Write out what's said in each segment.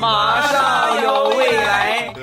马上有未来。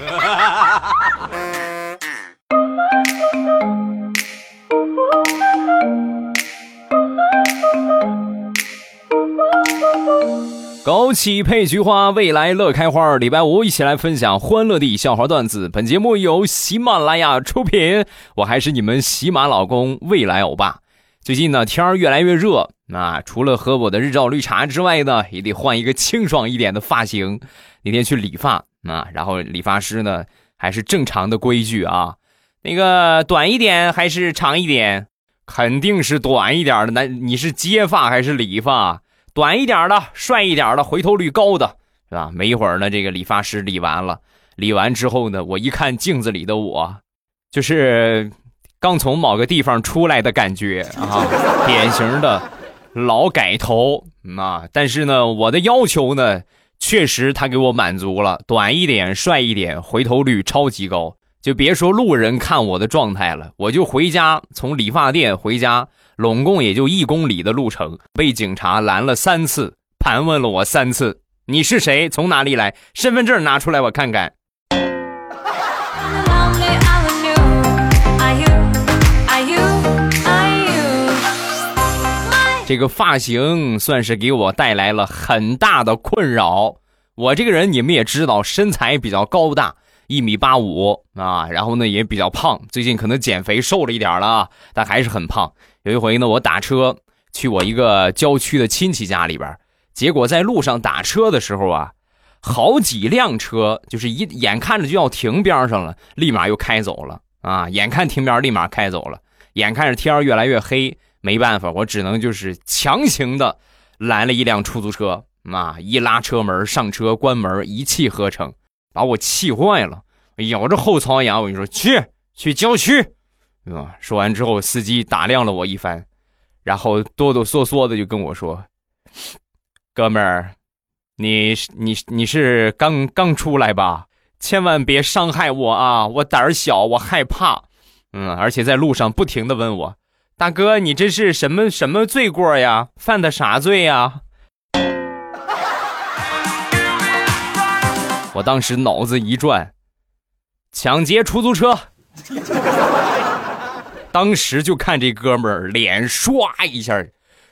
枸杞配菊花，未来乐开花。礼拜五一起来分享欢乐的笑话段子。本节目由喜马拉雅出品，我还是你们喜马老公未来欧巴。最近呢，天儿越来越热，那除了喝我的日照绿茶之外呢，也得换一个清爽一点的发型。那天去理发啊，然后理发师呢还是正常的规矩啊，那个短一点还是长一点？肯定是短一点的。那你是接发还是理发？短一点的，帅一点的，回头率高的，是吧？没一会儿呢，这个理发师理完了，理完之后呢，我一看镜子里的我，就是刚从某个地方出来的感觉啊，典型的老改头啊。但是呢，我的要求呢，确实他给我满足了，短一点，帅一点，回头率超级高。就别说路人看我的状态了，我就回家，从理发店回家。拢共也就一公里的路程，被警察拦了三次，盘问了我三次。你是谁？从哪里来？身份证拿出来，我看看。这个发型算是给我带来了很大的困扰。我这个人你们也知道，身材比较高大，一米八五啊，然后呢也比较胖，最近可能减肥瘦了一点了，但还是很胖。有一回呢，我打车去我一个郊区的亲戚家里边，结果在路上打车的时候啊，好几辆车就是一眼看着就要停边上了，立马又开走了啊！眼看停边，立马开走了。眼看着天越来越黑，没办法，我只能就是强行的拦了一辆出租车啊！一拉车门，上车关门，一气呵成，把我气坏了，咬着后槽牙，我跟你说，去去郊区。啊！说完之后，司机打量了我一番，然后哆哆嗦嗦的就跟我说：“哥们儿，你你你是刚刚出来吧？千万别伤害我啊！我胆儿小，我害怕。嗯，而且在路上不停的问我：大哥，你这是什么什么罪过呀？犯的啥罪呀？”我当时脑子一转，抢劫出租车。当时就看这哥们儿脸唰一下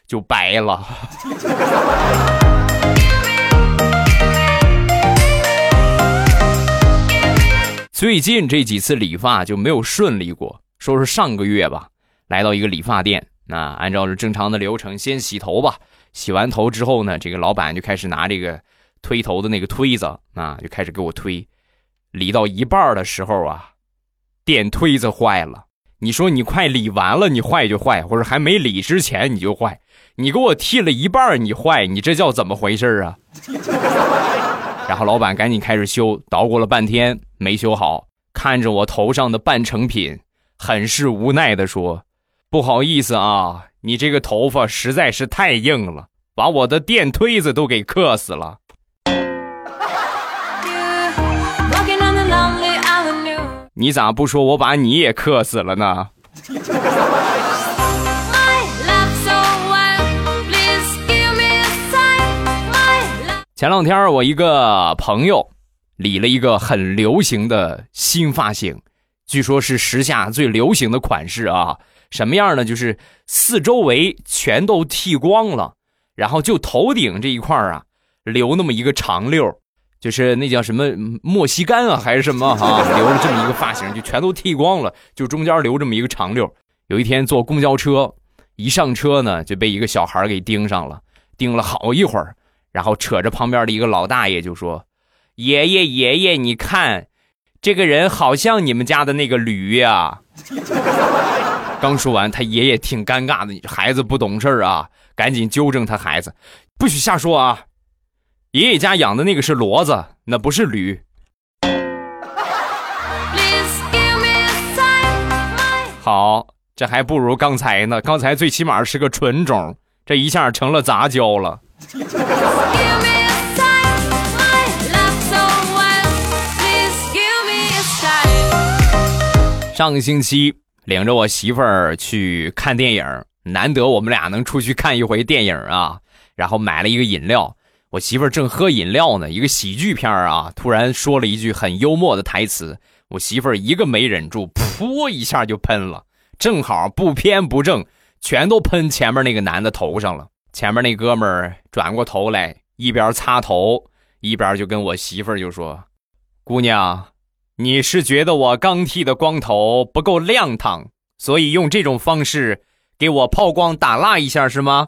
就白了。最近这几次理发就没有顺利过。说是上个月吧，来到一个理发店，那按照着正常的流程，先洗头吧。洗完头之后呢，这个老板就开始拿这个推头的那个推子啊，就开始给我推。理到一半的时候啊，电推子坏了。你说你快理完了，你坏就坏，或者还没理之前你就坏，你给我剃了一半你坏，你这叫怎么回事啊？然后老板赶紧开始修，捣鼓了半天没修好，看着我头上的半成品，很是无奈的说：“不好意思啊，你这个头发实在是太硬了，把我的电推子都给磕死了。”你咋不说我把你也克死了呢？前两天我一个朋友理了一个很流行的新发型，据说是时下最流行的款式啊。什么样呢？就是四周围全都剃光了，然后就头顶这一块啊留那么一个长溜。就是那叫什么莫西干啊，还是什么 哈？留了这么一个发型，就全都剃光了，就中间留这么一个长溜。有一天坐公交车，一上车呢，就被一个小孩给盯上了，盯了好一会儿，然后扯着旁边的一个老大爷就说：“爷爷爷爷，你看，这个人好像你们家的那个驴呀。”刚说完，他爷爷挺尴尬的，孩子不懂事儿啊，赶紧纠正他孩子：“不许瞎说啊。”爷爷家养的那个是骡子，那不是驴。好，这还不如刚才呢。刚才最起码是个纯种，这一下成了杂交了。上个星期领着我媳妇儿去看电影，难得我们俩能出去看一回电影啊。然后买了一个饮料。我媳妇儿正喝饮料呢，一个喜剧片儿啊，突然说了一句很幽默的台词，我媳妇儿一个没忍住，噗一下就喷了，正好不偏不正，全都喷前面那个男的头上了。前面那哥们儿转过头来，一边擦头，一边就跟我媳妇儿就说：“姑娘，你是觉得我刚剃的光头不够亮堂，所以用这种方式给我抛光打蜡一下是吗？”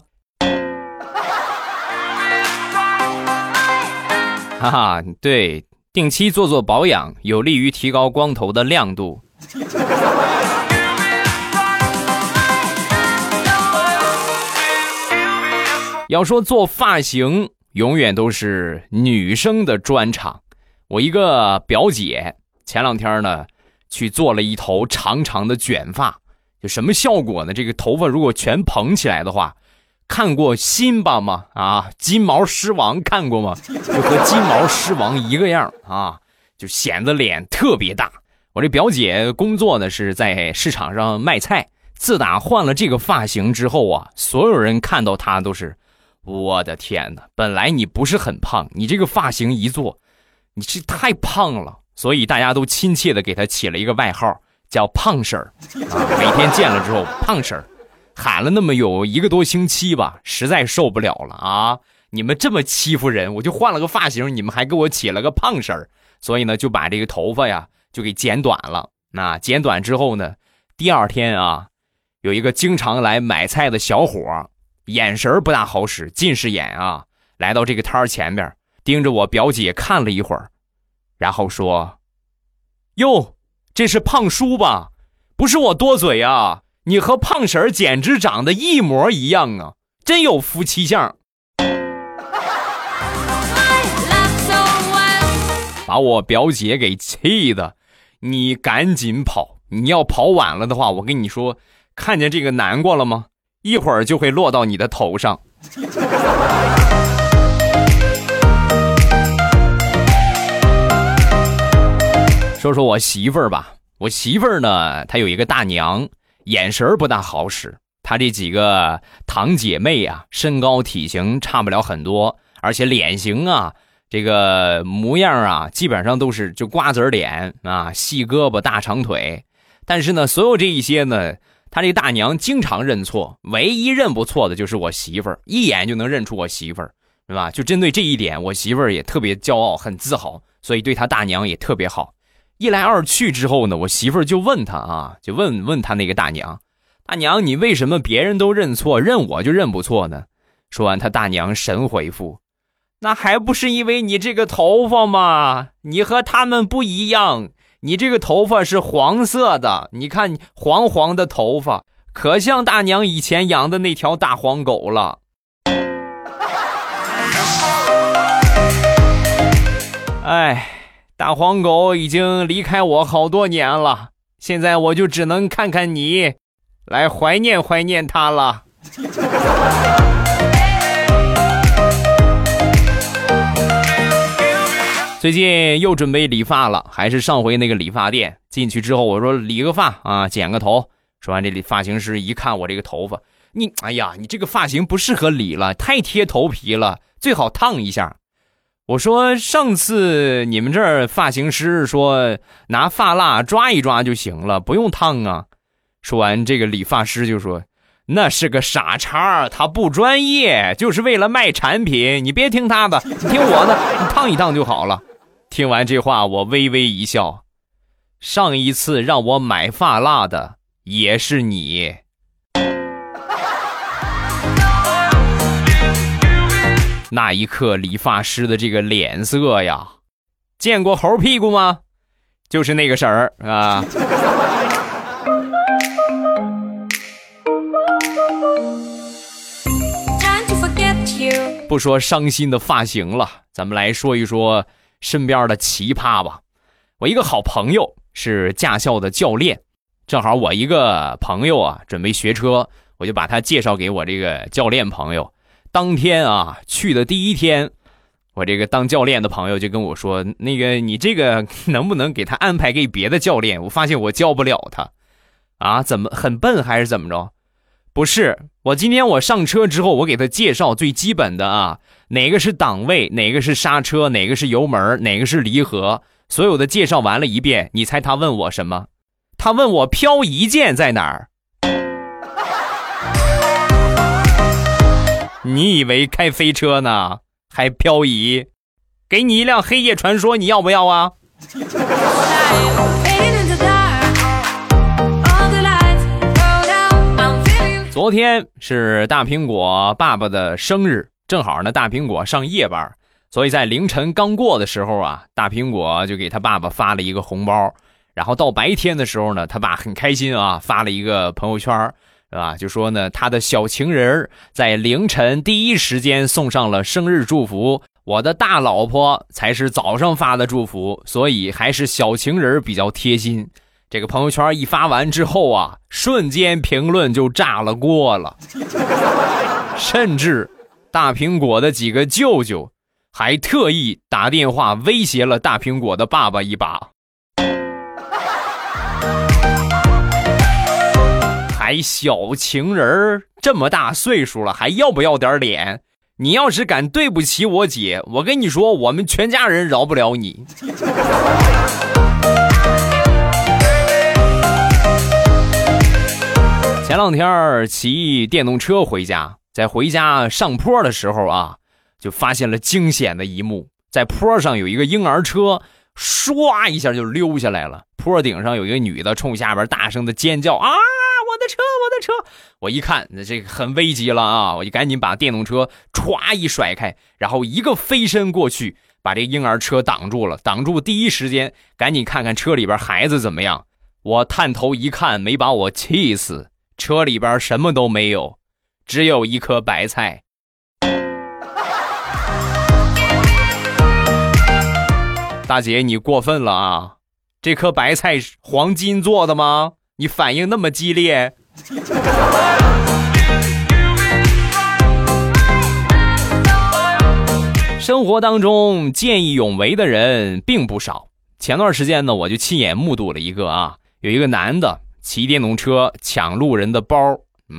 哈哈，对，定期做做保养，有利于提高光头的亮度。要说做发型，永远都是女生的专场。我一个表姐前两天呢，去做了一头长长的卷发，就什么效果呢？这个头发如果全蓬起来的话，看过辛巴吗？啊，金毛狮王看过吗？就和金毛狮王一个样啊，就显得脸特别大。我这表姐工作呢是在市场上卖菜，自打换了这个发型之后啊，所有人看到她都是。我的天哪！本来你不是很胖，你这个发型一做，你这太胖了，所以大家都亲切的给他起了一个外号，叫胖婶儿啊。每天见了之后，胖婶儿，喊了那么有一个多星期吧，实在受不了了啊！你们这么欺负人，我就换了个发型，你们还给我起了个胖婶儿，所以呢，就把这个头发呀就给剪短了。那剪短之后呢，第二天啊，有一个经常来买菜的小伙儿。眼神不大好使，近视眼啊！来到这个摊儿前面，盯着我表姐看了一会儿，然后说：“哟，这是胖叔吧？不是我多嘴啊，你和胖婶儿简直长得一模一样啊，真有夫妻相。”把我表姐给气的，你赶紧跑！你要跑晚了的话，我跟你说，看见这个南瓜了吗？一会儿就会落到你的头上。说说我媳妇儿吧，我媳妇儿呢，她有一个大娘，眼神不大好使。她这几个堂姐妹啊，身高体型差不了很多，而且脸型啊，这个模样啊，基本上都是就瓜子脸啊，细胳膊大长腿。但是呢，所有这一些呢。他这大娘经常认错，唯一认不错的就是我媳妇儿，一眼就能认出我媳妇儿，是吧？就针对这一点，我媳妇儿也特别骄傲，很自豪，所以对他大娘也特别好。一来二去之后呢，我媳妇儿就问他啊，就问问他那个大娘，大娘，你为什么别人都认错，认我就认不错呢？说完，他大娘神回复：“那还不是因为你这个头发吗？你和他们不一样。”你这个头发是黄色的，你看黄黄的头发，可像大娘以前养的那条大黄狗了。哎，大黄狗已经离开我好多年了，现在我就只能看看你，来怀念怀念它了。最近又准备理发了，还是上回那个理发店。进去之后，我说理个发啊，剪个头。说完，这理发型师一看我这个头发，你哎呀，你这个发型不适合理了，太贴头皮了，最好烫一下。我说上次你们这儿发型师说拿发蜡抓一抓就行了，不用烫啊。说完，这个理发师就说那是个傻叉，他不专业，就是为了卖产品。你别听他的，你听我的，你烫一烫就好了。听完这话，我微微一笑。上一次让我买发蜡的也是你。那一刻，理发师的这个脸色呀，见过猴屁股吗？就是那个婶儿啊。不说伤心的发型了，咱们来说一说。身边的奇葩吧，我一个好朋友是驾校的教练，正好我一个朋友啊准备学车，我就把他介绍给我这个教练朋友。当天啊去的第一天，我这个当教练的朋友就跟我说：“那个你这个 能不能给他安排给别的教练？我发现我教不了他，啊，怎么很笨还是怎么着？不是，我今天我上车之后，我给他介绍最基本的啊，哪个是档位，哪个是刹车，哪个是油门，哪个是离合，所有的介绍完了一遍，你猜他问我什么？他问我漂移键在哪儿？你以为开飞车呢，还漂移？给你一辆黑夜传说，你要不要啊？昨天是大苹果爸爸的生日，正好呢，大苹果上夜班，所以在凌晨刚过的时候啊，大苹果就给他爸爸发了一个红包。然后到白天的时候呢，他爸很开心啊，发了一个朋友圈，是吧？就说呢，他的小情人在凌晨第一时间送上了生日祝福。我的大老婆才是早上发的祝福，所以还是小情人比较贴心。这个朋友圈一发完之后啊，瞬间评论就炸了锅了，甚至大苹果的几个舅舅还特意打电话威胁了大苹果的爸爸一把。还小情人这么大岁数了，还要不要点脸？你要是敢对不起我姐，我跟你说，我们全家人饶不了你。前两天骑电动车回家，在回家上坡的时候啊，就发现了惊险的一幕：在坡上有一个婴儿车，唰一下就溜下来了。坡顶上有一个女的冲下边大声的尖叫：“啊，的车，我的车！”我一看，那这个很危急了啊！我就赶紧把电动车歘一甩开，然后一个飞身过去，把这婴儿车挡住了。挡住第一时间，赶紧看看车里边孩子怎么样。我探头一看，没把我气死。车里边什么都没有，只有一颗白菜。大姐，你过分了啊！这颗白菜是黄金做的吗？你反应那么激烈。生活当中见义勇为的人并不少。前段时间呢，我就亲眼目睹了一个啊，有一个男的。骑电动车抢路人的包，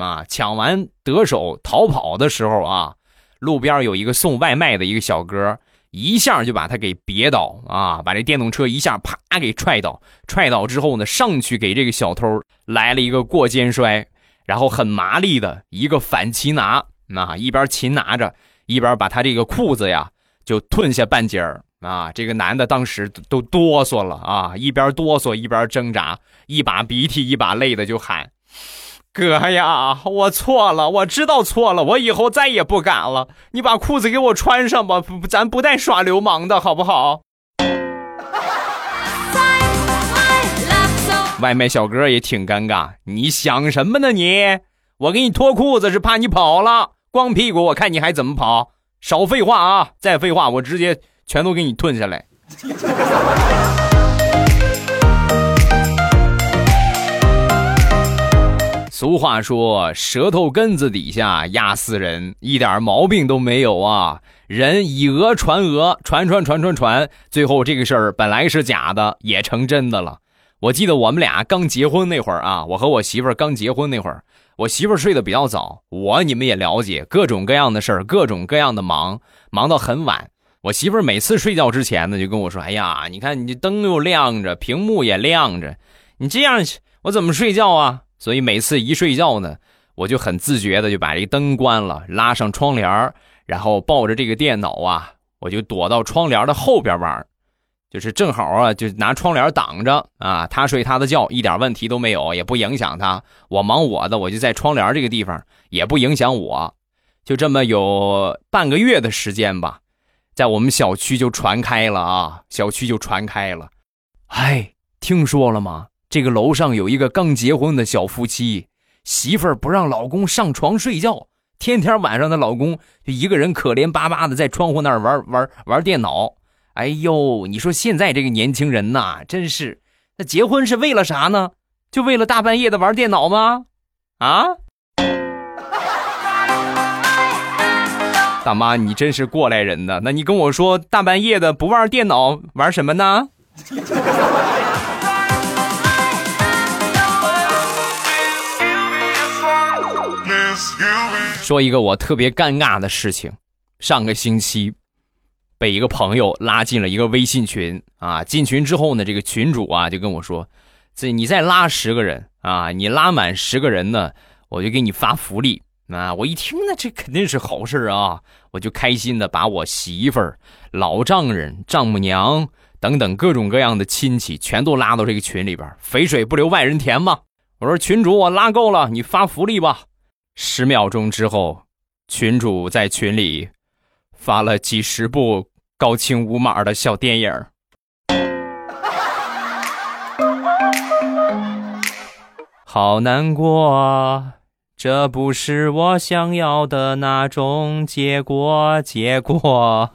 啊抢完得手逃跑的时候啊，路边有一个送外卖的一个小哥，一下就把他给别倒啊，把这电动车一下啪给踹倒，踹倒之后呢，上去给这个小偷来了一个过肩摔，然后很麻利的一个反擒拿，那一边擒拿着，一边把他这个裤子呀就褪下半截儿。啊，这个男的当时都哆嗦了啊，一边哆嗦一边挣扎，一把鼻涕一把泪的就喊：“哥呀，我错了，我知道错了，我以后再也不敢了。你把裤子给我穿上吧，咱不带耍流氓的好不好？”外卖小哥也挺尴尬，你想什么呢你？我给你脱裤子是怕你跑了，光屁股我看你还怎么跑？少废话啊！再废话我直接。全都给你吞下来。俗话说：“舌头根子底下压死人”，一点毛病都没有啊！人以讹传讹，传传传传传，最后这个事儿本来是假的，也成真的了。我记得我们俩刚结婚那会儿啊，我和我媳妇儿刚结婚那会儿，我媳妇儿睡得比较早，我你们也了解，各种各样的事儿，各种各样的忙，忙到很晚。我媳妇儿每次睡觉之前呢，就跟我说：“哎呀，你看你这灯又亮着，屏幕也亮着，你这样我怎么睡觉啊？”所以每次一睡觉呢，我就很自觉的就把这灯关了，拉上窗帘然后抱着这个电脑啊，我就躲到窗帘的后边玩，就是正好啊，就拿窗帘挡着啊，他睡他的觉，一点问题都没有，也不影响他。我忙我的，我就在窗帘这个地方，也不影响我。就这么有半个月的时间吧。在我们小区就传开了啊，小区就传开了。哎，听说了吗？这个楼上有一个刚结婚的小夫妻，媳妇儿不让老公上床睡觉，天天晚上的老公就一个人可怜巴巴的在窗户那儿玩玩玩电脑。哎呦，你说现在这个年轻人呐，真是，那结婚是为了啥呢？就为了大半夜的玩电脑吗？啊？大妈，你真是过来人呢。那你跟我说，大半夜的不玩电脑，玩什么呢？说一个我特别尴尬的事情，上个星期被一个朋友拉进了一个微信群啊。进群之后呢，这个群主啊就跟我说：“这你再拉十个人啊，你拉满十个人呢，我就给你发福利。”啊，我一听呢，这肯定是好事啊，我就开心的把我媳妇儿、老丈人、丈母娘等等各种各样的亲戚全都拉到这个群里边，肥水不流外人田嘛。我说群主，我拉够了，你发福利吧。十秒钟之后，群主在群里发了几十部高清无码的小电影 好难过啊！这不是我想要的那种结果，结果。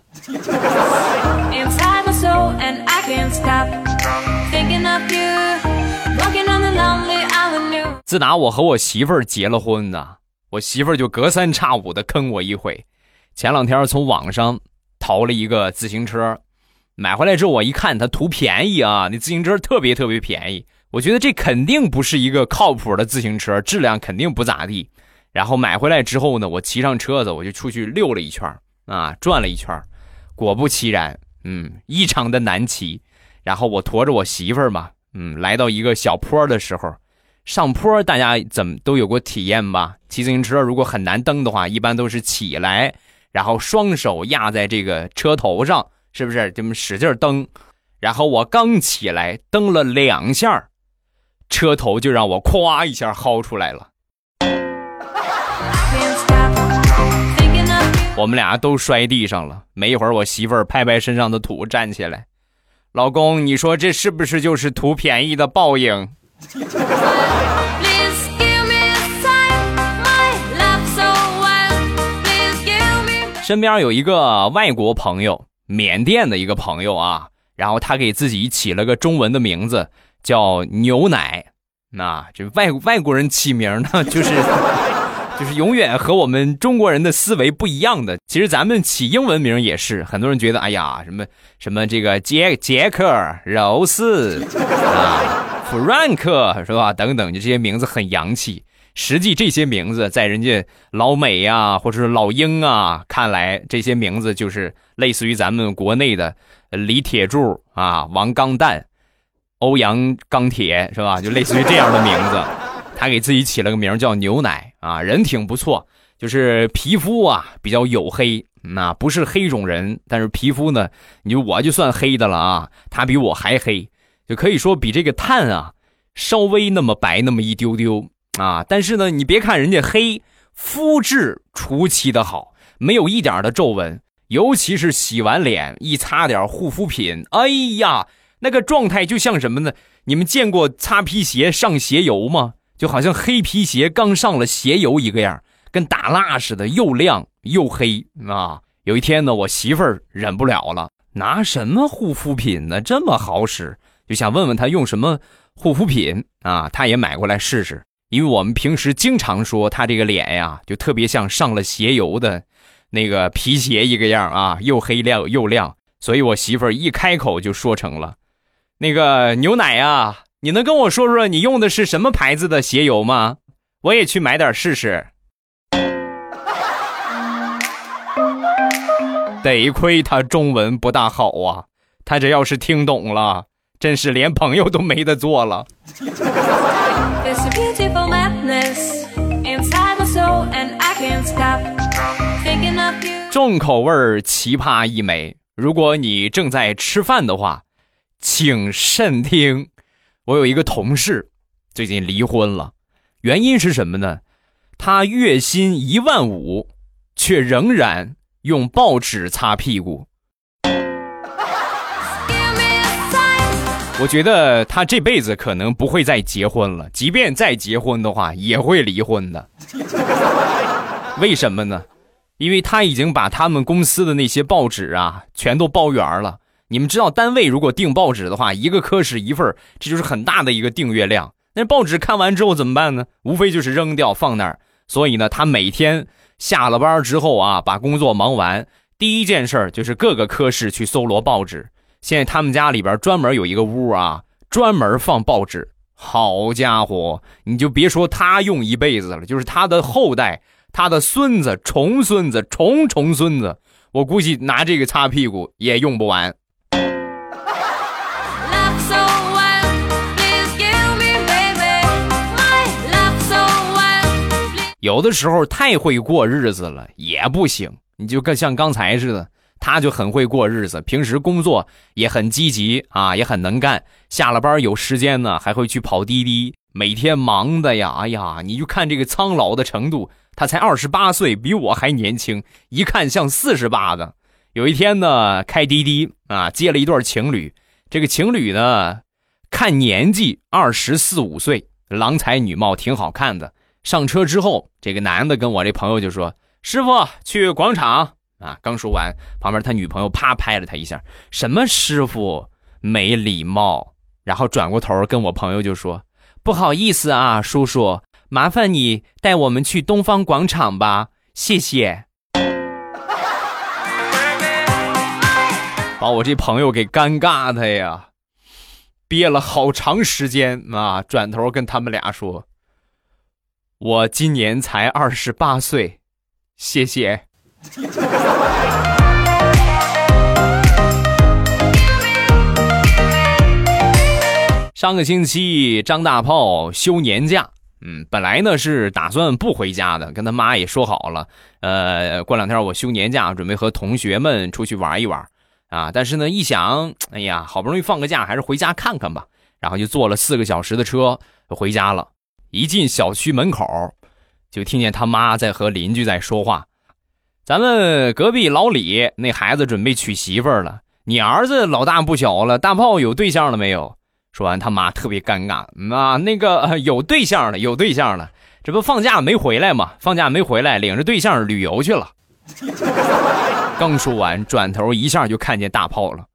自打我和我媳妇儿结了婚呢。我媳妇儿就隔三差五的坑我一回，前两天从网上淘了一个自行车，买回来之后我一看，它图便宜啊，那自行车特别特别便宜，我觉得这肯定不是一个靠谱的自行车，质量肯定不咋地。然后买回来之后呢，我骑上车子我就出去溜了一圈啊，转了一圈果不其然，嗯，异常的难骑。然后我驮着我媳妇儿嘛，嗯，来到一个小坡的时候。上坡，大家怎么都有过体验吧？骑自行车如果很难蹬的话，一般都是起来，然后双手压在这个车头上，是不是？这么使劲蹬，然后我刚起来蹬了两下，车头就让我咵一下薅出来了。我们俩都摔地上了。没一会儿，我媳妇儿拍拍身上的土，站起来：“老公，你说这是不是就是图便宜的报应？”身边有一个外国朋友，缅甸的一个朋友啊，然后他给自己起了个中文的名字，叫牛奶。那这外外国人起名呢，就是就是永远和我们中国人的思维不一样的。其实咱们起英文名也是，很多人觉得，哎呀，什么什么这个杰杰克、柔斯啊、弗兰克是吧？等等，就这些名字很洋气。实际这些名字在人家老美呀，或者是老英啊看来，这些名字就是类似于咱们国内的李铁柱啊、王钢蛋、欧阳钢铁是吧？就类似于这样的名字。他给自己起了个名叫牛奶啊，人挺不错，就是皮肤啊比较黝黑，那不是黑种人，但是皮肤呢，你说我就算黑的了啊，他比我还黑，就可以说比这个碳啊稍微那么白那么一丢丢。啊，但是呢，你别看人家黑，肤质出奇的好，没有一点的皱纹，尤其是洗完脸一擦点护肤品，哎呀，那个状态就像什么呢？你们见过擦皮鞋上鞋油吗？就好像黑皮鞋刚上了鞋油一个样，跟打蜡似的，又亮又黑啊！有一天呢，我媳妇儿忍不了了，拿什么护肤品呢？这么好使，就想问问她用什么护肤品啊？她也买过来试试。因为我们平时经常说他这个脸呀，就特别像上了鞋油的那个皮鞋一个样啊，又黑亮又亮。所以我媳妇儿一开口就说成了：“那个牛奶呀，你能跟我说说你用的是什么牌子的鞋油吗？我也去买点试试。”得亏他中文不大好啊，他这要是听懂了，真是连朋友都没得做了。重口味奇葩一枚。如果你正在吃饭的话，请慎听。我有一个同事，最近离婚了，原因是什么呢？他月薪一万五，却仍然用报纸擦屁股。我觉得他这辈子可能不会再结婚了，即便再结婚的话，也会离婚的。为什么呢？因为他已经把他们公司的那些报纸啊，全都包圆了。你们知道，单位如果订报纸的话，一个科室一份，这就是很大的一个订阅量。那报纸看完之后怎么办呢？无非就是扔掉放那儿。所以呢，他每天下了班之后啊，把工作忙完，第一件事就是各个科室去搜罗报纸。现在他们家里边专门有一个屋啊，专门放报纸。好家伙，你就别说他用一辈子了，就是他的后代他的孙子、重孙子、重重孙子，我估计拿这个擦屁股也用不完。有的时候太会过日子了也不行，你就跟像刚才似的，他就很会过日子，平时工作也很积极啊，也很能干，下了班有时间呢还会去跑滴滴，每天忙的呀，哎呀，你就看这个苍老的程度，他才二十八岁，比我还年轻，一看像四十八的。有一天呢，开滴滴啊，接了一对情侣，这个情侣呢，看年纪二十四五岁，郎才女貌，挺好看的。上车之后，这个男的跟我这朋友就说：“师傅，去广场啊！”刚说完，旁边他女朋友啪拍了他一下：“什么师傅，没礼貌。”然后转过头跟我朋友就说：“不好意思啊，叔叔，麻烦你带我们去东方广场吧，谢谢。”把我这朋友给尴尬的呀，憋了好长时间啊，转头跟他们俩说。我今年才二十八岁，谢谢。上个星期张大炮休年假，嗯，本来呢是打算不回家的，跟他妈也说好了，呃，过两天我休年假，准备和同学们出去玩一玩啊。但是呢，一想，哎呀，好不容易放个假，还是回家看看吧。然后就坐了四个小时的车回家了。一进小区门口，就听见他妈在和邻居在说话。咱们隔壁老李那孩子准备娶媳妇了，你儿子老大不小了，大炮有对象了没有？说完，他妈特别尴尬啊，那个有对象了，有对象了，这不放假没回来吗？放假没回来，领着对象旅游去了。刚说完，转头一下就看见大炮了。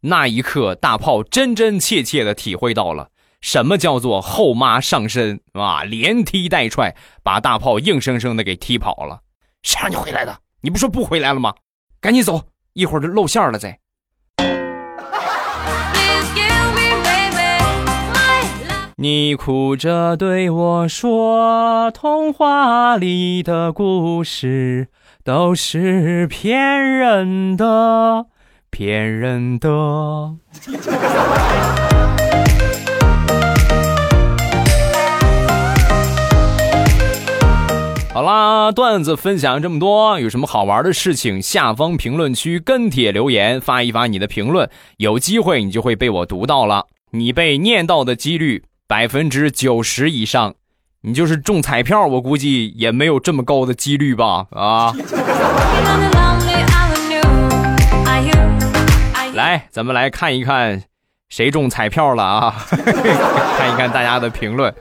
那一刻，大炮真真切切的体会到了。什么叫做后妈上身啊？连踢带踹，把大炮硬生生的给踢跑了。谁让你回来的？你不说不回来了吗？赶紧走，一会儿就露馅了。再。你哭着对我说：“童话里的故事都是骗人的，骗人的。”好啦，段子分享这么多，有什么好玩的事情，下方评论区跟帖留言，发一发你的评论，有机会你就会被我读到了。你被念到的几率百分之九十以上，你就是中彩票，我估计也没有这么高的几率吧？啊！来，咱们来看一看谁中彩票了啊？看一看大家的评论，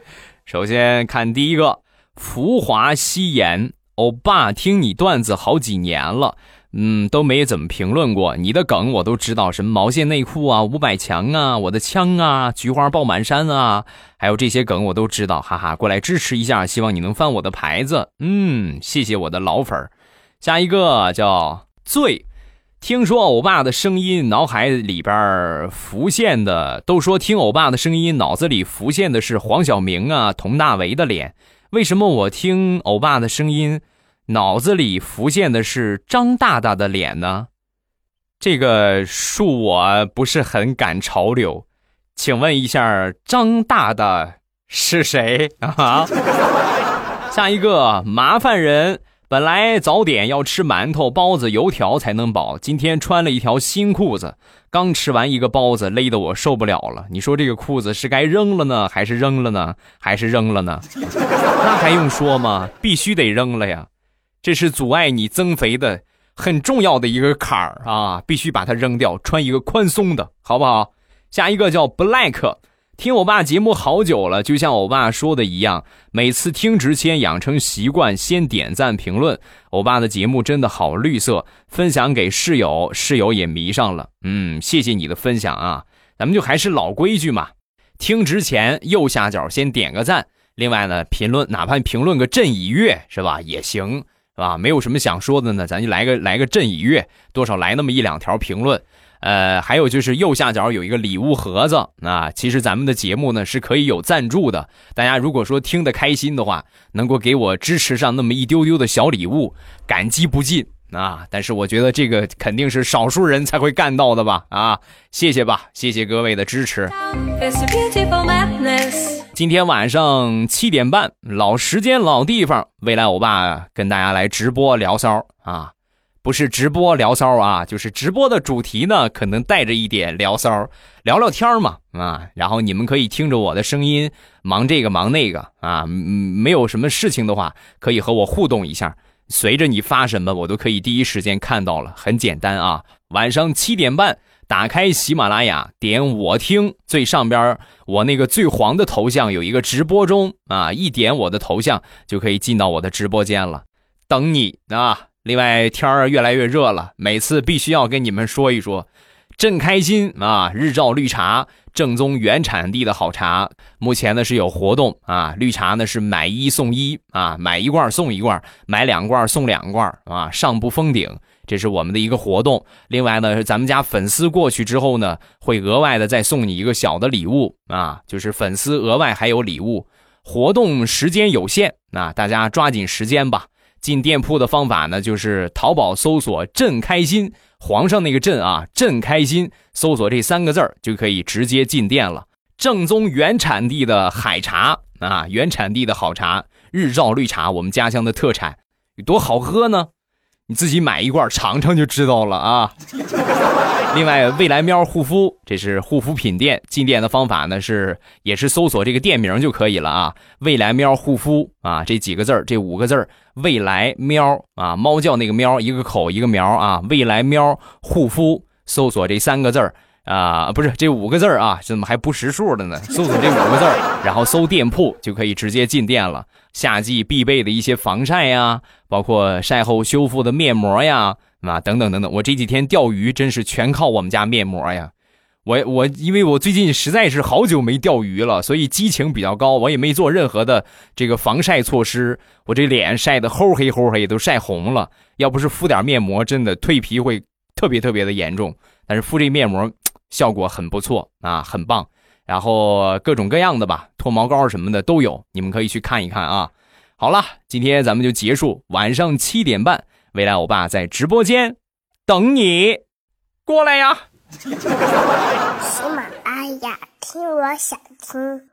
首先看第一个。浮华夕颜，欧巴，听你段子好几年了，嗯，都没怎么评论过。你的梗，我都知道，什么毛线内裤啊，五百强啊，我的枪啊，菊花爆满山啊，还有这些梗我都知道，哈哈，过来支持一下，希望你能翻我的牌子，嗯，谢谢我的老粉儿。下一个叫醉，听说欧巴的声音，脑海里边浮现的，都说听欧巴的声音，脑子里浮现的是黄晓明啊，佟大为的脸。为什么我听欧巴的声音，脑子里浮现的是张大大的脸呢？这个恕我不是很赶潮流，请问一下，张大大是谁啊？下一个麻烦人。本来早点要吃馒头、包子、油条才能饱，今天穿了一条新裤子，刚吃完一个包子，勒得我受不了了。你说这个裤子是该扔了呢，还是扔了呢？还是扔了呢？那还用说吗？必须得扔了呀！这是阻碍你增肥的很重要的一个坎儿啊，必须把它扔掉，穿一个宽松的，好不好？下一个叫 Black。听我爸节目好久了，就像我爸说的一样，每次听之前养成习惯，先点赞评论。我爸的节目真的好绿色，分享给室友，室友也迷上了。嗯，谢谢你的分享啊！咱们就还是老规矩嘛，听之前右下角先点个赞，另外呢，评论哪怕评论个朕已阅是吧，也行是吧？没有什么想说的呢，咱就来个来个朕已阅，多少来那么一两条评论。呃，还有就是右下角有一个礼物盒子啊。其实咱们的节目呢是可以有赞助的，大家如果说听得开心的话，能够给我支持上那么一丢丢的小礼物，感激不尽啊。但是我觉得这个肯定是少数人才会干到的吧？啊，谢谢吧，谢谢各位的支持。今天晚上七点半，老时间老地方，未来欧巴跟大家来直播聊骚啊。不是直播聊骚啊，就是直播的主题呢，可能带着一点聊骚，聊聊天嘛啊。然后你们可以听着我的声音，忙这个忙那个啊。没有什么事情的话，可以和我互动一下。随着你发什么，我都可以第一时间看到了。很简单啊，晚上七点半，打开喜马拉雅，点我听，最上边我那个最黄的头像有一个直播中啊，一点我的头像就可以进到我的直播间了，等你啊。另外，天儿越来越热了，每次必须要跟你们说一说，真开心啊！日照绿茶，正宗原产地的好茶，目前呢是有活动啊，绿茶呢是买一送一啊，买一罐送一罐，买两罐送两罐啊，上不封顶，这是我们的一个活动。另外呢，咱们家粉丝过去之后呢，会额外的再送你一个小的礼物啊，就是粉丝额外还有礼物。活动时间有限，那大家抓紧时间吧。进店铺的方法呢，就是淘宝搜索“朕开心”，皇上那个“朕”啊，“朕开心”，搜索这三个字儿就可以直接进店了。正宗原产地的海茶啊，原产地的好茶，日照绿茶，我们家乡的特产，有多好喝呢？你自己买一罐尝尝就知道了啊。另外，未来喵护肤，这是护肤品店。进店的方法呢是，也是搜索这个店名就可以了啊。未来喵护肤啊，这几个字儿，这五个字儿，未来喵啊，猫叫那个喵，一个口一个苗啊。未来喵护肤，搜索这三个字儿啊，不是这五个字儿啊，怎么还不识数的呢？搜索这五个字儿，然后搜店铺就可以直接进店了。夏季必备的一些防晒呀，包括晒后修复的面膜呀。啊，等等等等，我这几天钓鱼真是全靠我们家面膜呀！我我因为我最近实在是好久没钓鱼了，所以激情比较高，我也没做任何的这个防晒措施，我这脸晒得齁黑齁黑，都晒红了。要不是敷点面膜，真的蜕皮会特别特别的严重。但是敷这面膜效果很不错啊，很棒。然后各种各样的吧，脱毛膏什么的都有，你们可以去看一看啊。好了，今天咱们就结束，晚上七点半。未来欧巴在直播间等你，过来呀！喜马拉雅，听我想听。